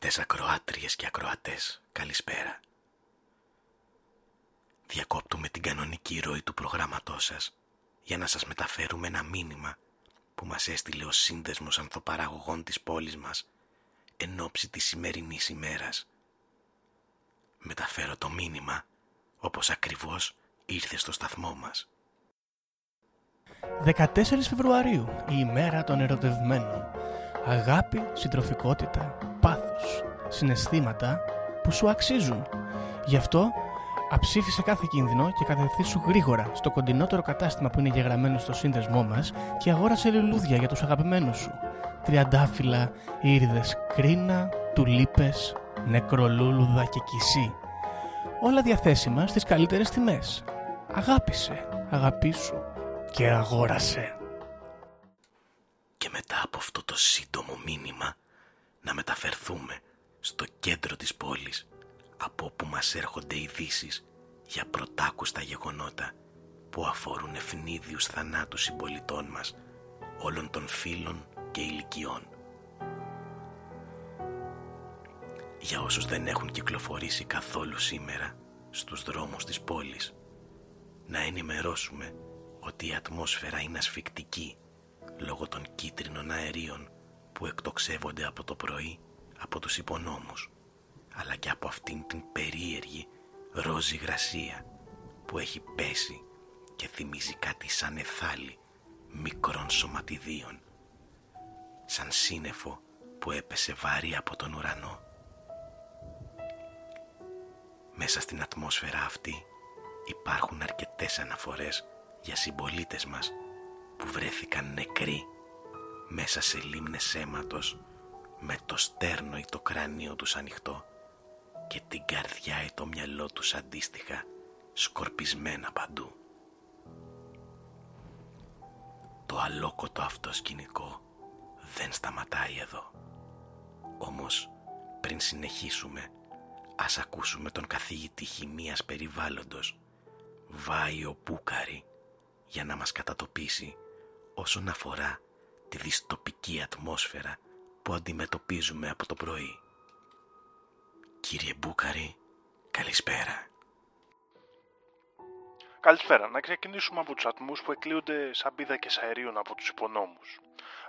Αγαπητές ακροάτριες και ακροατές, καλησπέρα. Διακόπτουμε την κανονική ροή του προγράμματός σας για να σας μεταφέρουμε ένα μήνυμα που μας έστειλε ο σύνδεσμος ανθοπαραγωγών της πόλης μας εν ώψη της σημερινής ημέρας. Μεταφέρω το μήνυμα όπως ακριβώς ήρθε στο σταθμό μας. 14 Φεβρουαρίου, η ημέρα των ερωτευμένων. Αγάπη, συντροφικότητα, πάθος, συναισθήματα που σου αξίζουν. Γι' αυτό αψήφισε κάθε κίνδυνο και κατευθύνσου γρήγορα στο κοντινότερο κατάστημα που είναι γεγραμμένο στο σύνδεσμό μας και αγόρασε λουλούδια για τους αγαπημένους σου. Τριαντάφυλλα, ήριδες κρίνα, τουλίπες, νεκρολούλουδα και κισί. Όλα διαθέσιμα στις καλύτερες τιμές. Αγάπησε, αγαπήσου και αγόρασε. Και μετά από αυτό το σύντομο μήνυμα να μεταφερθούμε στο κέντρο της πόλης από όπου μας έρχονται ειδήσεις για πρωτάκουστα γεγονότα που αφορούν ευνίδιους θανάτους συμπολιτών μας όλων των φίλων και ηλικιών. Για όσους δεν έχουν κυκλοφορήσει καθόλου σήμερα στους δρόμους της πόλης να ενημερώσουμε ότι η ατμόσφαιρα είναι ασφικτική λόγω των κίτρινων αερίων που εκτοξεύονται από το πρωί από τους υπονόμους αλλά και από αυτήν την περίεργη ρόζι γρασία που έχει πέσει και θυμίζει κάτι σαν εθάλη μικρών σωματιδίων σαν σύννεφο που έπεσε βάρη από τον ουρανό. Μέσα στην ατμόσφαιρα αυτή υπάρχουν αρκετές αναφορές για συμπολίτες μας που βρέθηκαν νεκροί μέσα σε λίμνες αίματος με το στέρνο ή το κράνιο τους ανοιχτό και την καρδιά ή το μυαλό τους αντίστοιχα σκορπισμένα παντού. Το αλόκοτο αυτό σκηνικό δεν σταματάει εδώ. Όμως πριν συνεχίσουμε ας ακούσουμε τον καθηγητή χημίας περιβάλλοντος Βάιο Πούκαρη για να μας κατατοπίσει όσον αφορά τη δυστοπική ατμόσφαιρα που αντιμετωπίζουμε από το πρωί. Κύριε Μπούκαρη, καλησπέρα. Καλησπέρα. Να ξεκινήσουμε από τους ατμούς που εκλείονται σαν πίδακες αερίων από τους υπονόμους.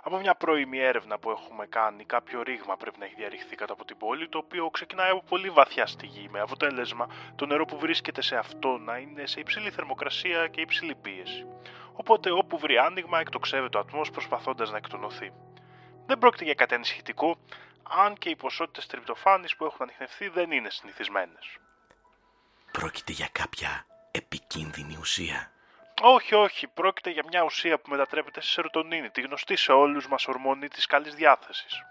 Από μια πρώιμη έρευνα που έχουμε κάνει, κάποιο ρήγμα πρέπει να έχει διαρριχθεί κάτω από την πόλη, το οποίο ξεκινάει από πολύ βαθιά στη γη, με αποτέλεσμα το νερό που βρίσκεται σε αυτό να είναι σε υψηλή θερμοκρασία και υψηλή πίεση. Οπότε όπου βρει άνοιγμα εκτοξεύεται ο ατμός προσπαθώντας να εκτονωθεί. Δεν πρόκειται για κάτι ανησυχητικό, αν και οι ποσότητες τριπτοφάνη που έχουν ανοιχνευτεί δεν είναι συνηθισμένες. Πρόκειται για κάποια επικίνδυνη ουσία. Όχι, όχι. Πρόκειται για μια ουσία που μετατρέπεται σε σερωτονίνη, τη γνωστή σε όλους μας ορμόνη της καλής διάθεσης.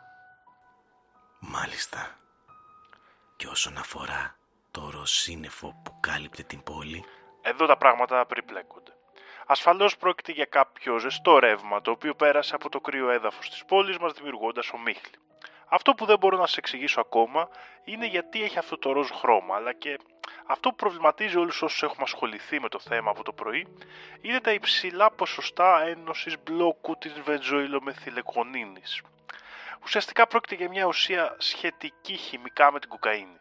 Μάλιστα. Και όσον αφορά το ροσύνεφο που κάλυπτε την πόλη... Εδώ τα πράγματα περιπλέκονται. Ασφαλώς πρόκειται για κάποιο ζεστό ρεύμα το οποίο πέρασε από το κρύο έδαφος της πόλης μας δημιουργώντας ομίχλη. Αυτό που δεν μπορώ να σα εξηγήσω ακόμα είναι γιατί έχει αυτό το ροζ χρώμα, αλλά και αυτό που προβληματίζει όλους όσους έχουμε ασχοληθεί με το θέμα από το πρωί είναι τα υψηλά ποσοστά ένωσης μπλόκου της βενζοϊλομεθυλεκονίνης. Ουσιαστικά πρόκειται για μια ουσία σχετική χημικά με την κοκαίνη.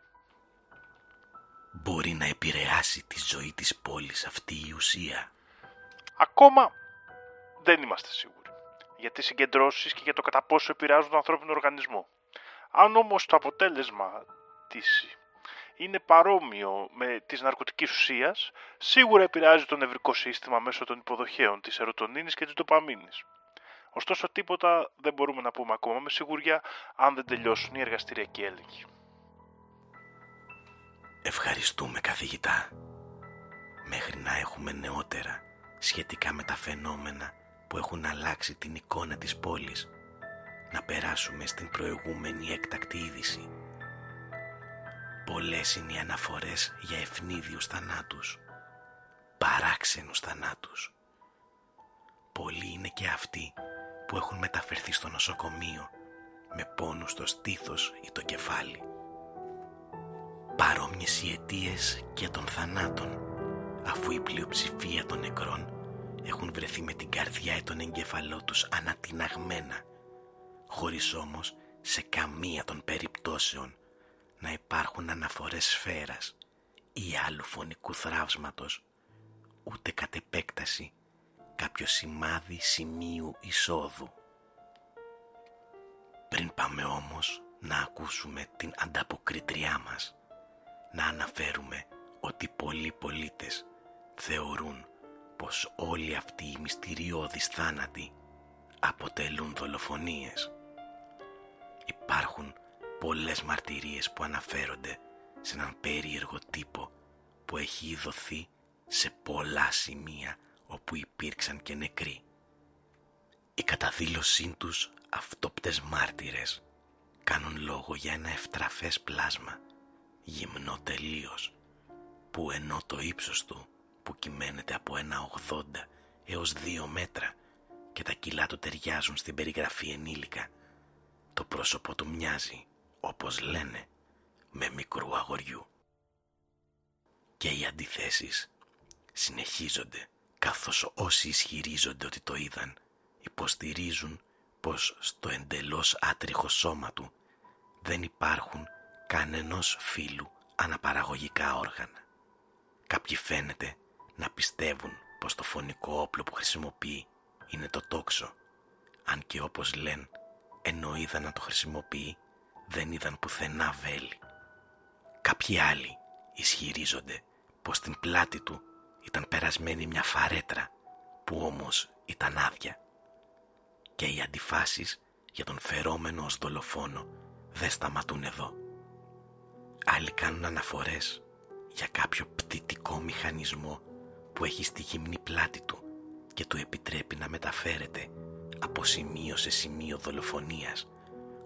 Μπορεί να επηρεάσει τη ζωή της πόλης αυτή η ουσία; Ακόμα δεν είμαστε σίγουροι για τις συγκεντρώσεις και για το κατά πόσο επηρεάζουν τον ανθρώπινο οργανισμό. Αν όμως το αποτέλεσμα της είναι παρόμοιο με της ναρκωτικής ουσίας, σίγουρα επηρεάζει το νευρικό σύστημα μέσω των υποδοχέων της ερωτονίνης και της ντοπαμίνης. Ωστόσο τίποτα δεν μπορούμε να πούμε ακόμα με σιγουριά αν δεν τελειώσουν οι εργαστηριακοί έλεγχοι. Ευχαριστούμε καθηγητά. Μέχρι να έχουμε νεότερα σχετικά με τα φαινόμενα που έχουν αλλάξει την εικόνα της πόλης να περάσουμε στην προηγούμενη έκτακτη είδηση. Πολλές είναι οι αναφορές για ευνίδιους θανάτους, παράξενους θανάτους. Πολλοί είναι και αυτοί που έχουν μεταφερθεί στο νοσοκομείο με πόνους στο στήθος ή το κεφάλι. Παρόμοιες οι αιτίες και των θανάτων, αφού η πλειοψηφία των νεκρών έχουν βρεθεί με την καρδιά ή τον εγκέφαλό τους ανατιναγμένα χωρίς όμως σε καμία των περιπτώσεων να υπάρχουν αναφορές σφαίρας ή άλλου φωνικού θράψματος, ούτε κατ' επέκταση κάποιο σημάδι σημείου εισόδου. Πριν πάμε όμως να ακούσουμε την ανταποκριτριά μας, να αναφέρουμε ότι πολλοί πολίτες θεωρούν πως όλοι αυτοί οι μυστηριώδεις θάνατοι αποτελούν δολοφονίες. Υπάρχουν πολλές μαρτυρίες που αναφέρονται σε έναν περίεργο τύπο που έχει ειδωθεί σε πολλά σημεία όπου υπήρξαν και νεκροί. Η καταδήλωσή τους αυτόπτες μάρτυρες κάνουν λόγο για ένα ευτραφές πλάσμα, γυμνό τελείως, που ενώ το ύψος του που κυμαίνεται από ένα 80 έως 2 μέτρα και τα κιλά του ταιριάζουν στην περιγραφή ενήλικα, το πρόσωπο του μοιάζει, όπως λένε, με μικρού αγοριού. Και οι αντιθέσεις συνεχίζονται καθώς όσοι ισχυρίζονται ότι το είδαν υποστηρίζουν πως στο εντελώς άτριχο σώμα του δεν υπάρχουν κανενός φύλου αναπαραγωγικά όργανα. Κάποιοι φαίνεται να πιστεύουν πως το φωνικό όπλο που χρησιμοποιεί είναι το τόξο, αν και όπως λένε ενώ είδαν να το χρησιμοποιεί δεν είδαν πουθενά βέλη. Κάποιοι άλλοι ισχυρίζονται πως στην πλάτη του ήταν περασμένη μια φαρέτρα που όμως ήταν άδεια. Και οι αντιφάσεις για τον φερόμενο ως δολοφόνο δεν σταματούν εδώ. Άλλοι κάνουν αναφορές για κάποιο πτυτικό μηχανισμό που έχει στη γυμνή πλάτη του και του επιτρέπει να μεταφέρεται από σημείο σε σημείο δολοφονίας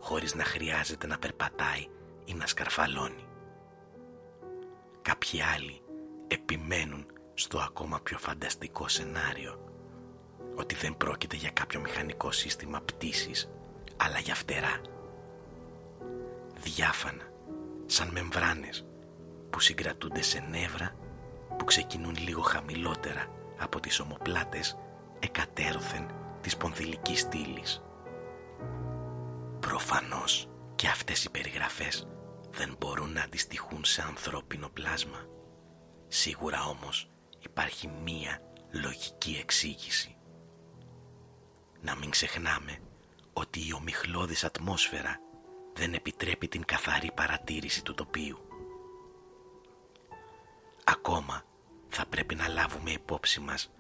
χωρίς να χρειάζεται να περπατάει ή να σκαρφαλώνει. Κάποιοι άλλοι επιμένουν στο ακόμα πιο φανταστικό σενάριο ότι δεν πρόκειται για κάποιο μηχανικό σύστημα πτήσης αλλά για φτερά. Διάφανα, σαν μεμβράνες που συγκρατούνται σε νεύρα που ξεκινούν λίγο χαμηλότερα από τις ομοπλάτες εκατέρωθεν της πονθυλικής στήλης. Προφανώς και αυτές οι περιγραφές δεν μπορούν να αντιστοιχούν σε ανθρώπινο πλάσμα. Σίγουρα όμως υπάρχει μία λογική εξήγηση. Να μην ξεχνάμε ότι η ομιχλώδης ατμόσφαιρα δεν επιτρέπει την καθαρή παρατήρηση του τοπίου. Ακόμα θα πρέπει να λάβουμε υπόψη μας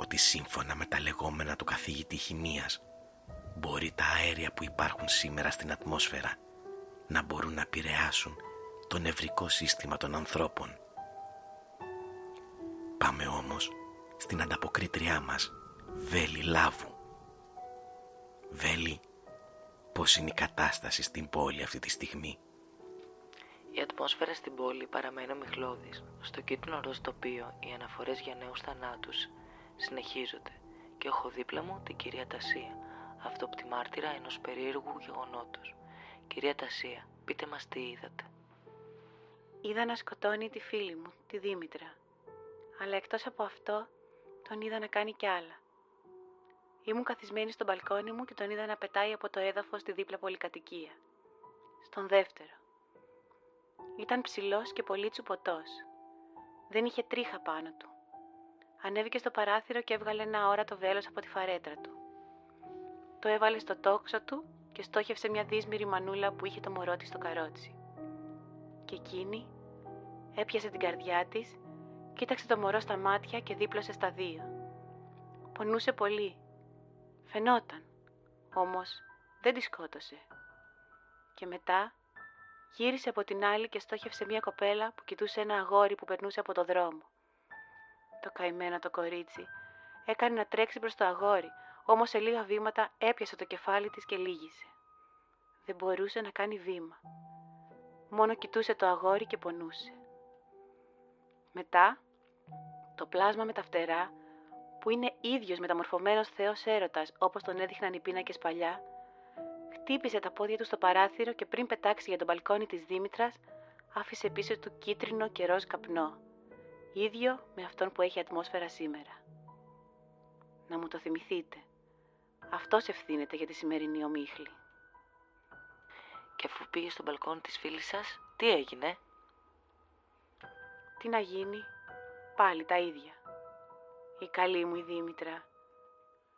ότι σύμφωνα με τα λεγόμενα του καθηγητή χημίας μπορεί τα αέρια που υπάρχουν σήμερα στην ατμόσφαιρα να μπορούν να επηρεάσουν το νευρικό σύστημα των ανθρώπων. Πάμε όμως στην ανταποκρίτριά μας, Βέλη Λάβου. Βέλη, πώς είναι η κατάσταση στην πόλη αυτή τη στιγμή; Η ατμόσφαιρα στην πόλη παραμένει ομιχλώδης. Στο κίτρινο ροζ τοπίο οι αναφορές για νέους θανάτους συνεχίζονται και έχω δίπλα μου την κυρία Τασία, αυτοπτημάρτυρα ενός περίεργου γεγονότος. Κυρία Τασία, πείτε μας τι είδατε. Είδα να σκοτώνει τη φίλη μου, τη Δήμητρα. Αλλά εκτός από αυτό, τον είδα να κάνει κι άλλα. Ήμουν καθισμένη στο μπαλκόνι μου και τον είδα να πετάει από το έδαφος στη δίπλα πολυκατοικία. Στον δεύτερο. Ήταν ψηλός και πολύ τσουποτός. Δεν είχε τρίχα πάνω του. Ανέβηκε στο παράθυρο και έβγαλε ένα όρατο βέλος από τη φαρέτρα του. Το έβαλε στο τόξο του και στόχευσε μια δύσμηρη μανούλα που είχε το μωρό της στο καρότσι. Και εκείνη έπιασε την καρδιά της, κοίταξε το μωρό στα μάτια και δίπλωσε στα δύο. Πονούσε πολύ. Φαινόταν. Όμως δεν τη σκότωσε. Και μετά γύρισε από την άλλη και στόχευσε μια κοπέλα που κοιτούσε ένα αγόρι που περνούσε από το δρόμο. Το καημένο το κορίτσι έκανε να τρέξει προς το αγόρι, όμως σε λίγα βήματα έπιασε το κεφάλι της και λύγησε. Δεν μπορούσε να κάνει βήμα. Μόνο κοιτούσε το αγόρι και πονούσε. Μετά, το πλάσμα με τα φτερά, που είναι ίδιος μεταμορφωμένος θεός έρωτας όπως τον έδειχναν οι πίνακες παλιά, χτύπησε τα πόδια του στο παράθυρο και πριν πετάξει για τον μπαλκόνι της Δήμητρας, άφησε πίσω του κίτρινο και ροζ καπνό, ίδιο με αυτόν που έχει ατμόσφαιρα σήμερα. Να μου το θυμηθείτε. Αυτός ευθύνεται για τη σημερινή ομίχλη. Και αφού πήγε στο μπαλκόνι της φίλης σας, τι έγινε; Τι να γίνει, πάλι τα ίδια. Η καλή μου η Δήμητρα.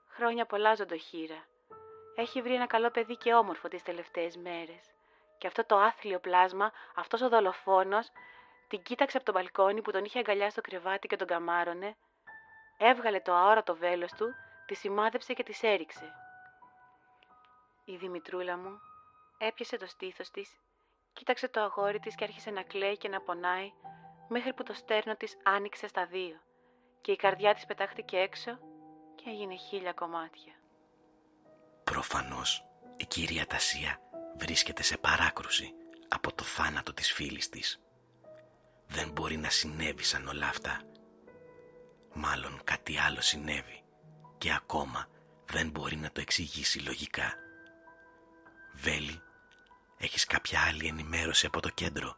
Χρόνια πολλά ζωντοχύρα. Έχει βρει ένα καλό παιδί και όμορφο τις τελευταίες μέρες. Και αυτό το άθλιο πλάσμα, αυτός ο δολοφόνος, την κοίταξε από το μπαλκόνι που τον είχε αγκαλιά στο κρεβάτι και τον καμάρωνε, έβγαλε το αόρατο βέλος του, τη σημάδεψε και της έριξε. Η Δημητρούλα μου έπιασε το στήθος της, κοίταξε το αγόρι της και άρχισε να κλαίει και να πονάει, μέχρι που το στέρνο της άνοιξε στα δύο και η καρδιά της πετάχτηκε έξω και έγινε χίλια κομμάτια. Προφανώς η κυρία Τασία βρίσκεται σε παράκρουση από το θάνατο της φίλης της. Δεν μπορεί να συνέβησαν όλα αυτά. Μάλλον κάτι άλλο συνέβη και ακόμα δεν μπορεί να το εξηγήσει λογικά. Βέλη, έχεις κάποια άλλη ενημέρωση από το κέντρο;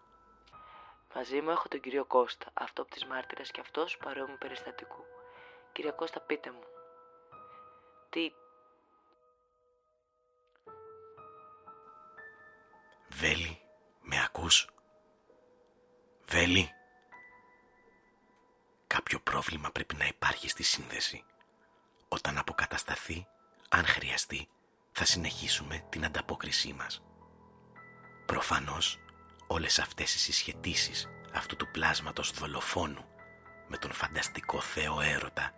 Μαζί μου έχω τον κύριο Κώστα, αυτό από τις μάρτυρες και αυτός παρόμοιου περιστατικού. Κύριε Κώστα, πείτε μου. Τι... Βέλη, με ακούς; Βέλη. Κάποιο πρόβλημα πρέπει να υπάρχει στη σύνδεση. Όταν αποκατασταθεί, αν χρειαστεί, θα συνεχίσουμε την ανταπόκρισή μας. Προφανώς, όλες αυτές οι συσχετήσεις αυτού του πλάσματος δολοφόνου με τον φανταστικό Θεό έρωτα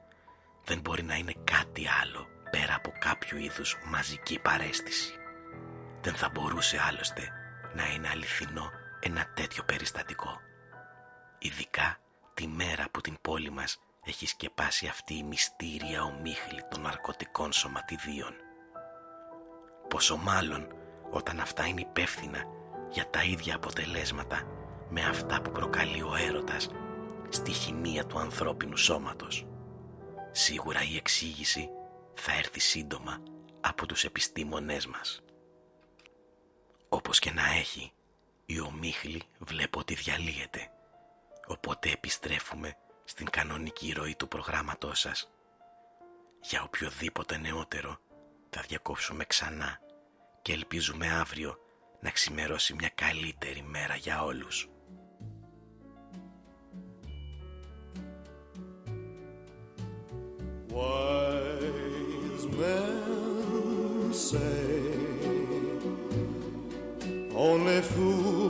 δεν μπορεί να είναι κάτι άλλο πέρα από κάποιο είδους μαζική παρέστηση. Δεν θα μπορούσε άλλωστε να είναι αληθινό ένα τέτοιο περιστατικό. Ειδικά τη μέρα που την πόλη μας έχει σκεπάσει αυτή η μυστήρια ομίχλη των ναρκωτικών σωματιδίων. Πόσο μάλλον όταν αυτά είναι υπεύθυνα για τα ίδια αποτελέσματα με αυτά που προκαλεί ο έρωτας στη χημεία του ανθρώπινου σώματος. Σίγουρα η εξήγηση θα έρθει σύντομα από τους επιστήμονές μας. Όπως και να έχει, η ομίχλη βλέπω ότι διαλύεται, οπότε επιστρέφουμε στην κανονική ροή του προγράμματός σας. Για οποιοδήποτε νεότερο θα διακόψουμε ξανά και ελπίζουμε αύριο να ξημερώσει μια καλύτερη μέρα για όλους. Wise men say only fools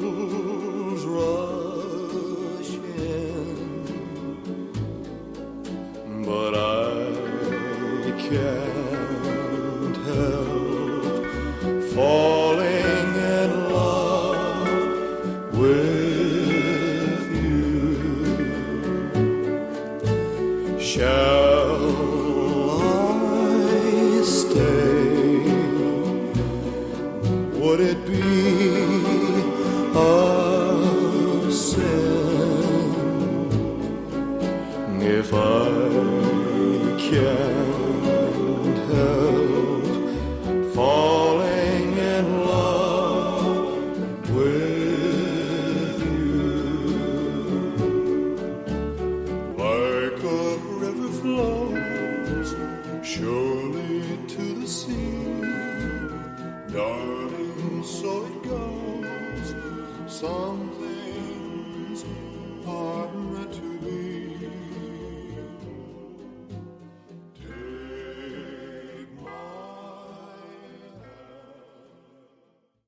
Shall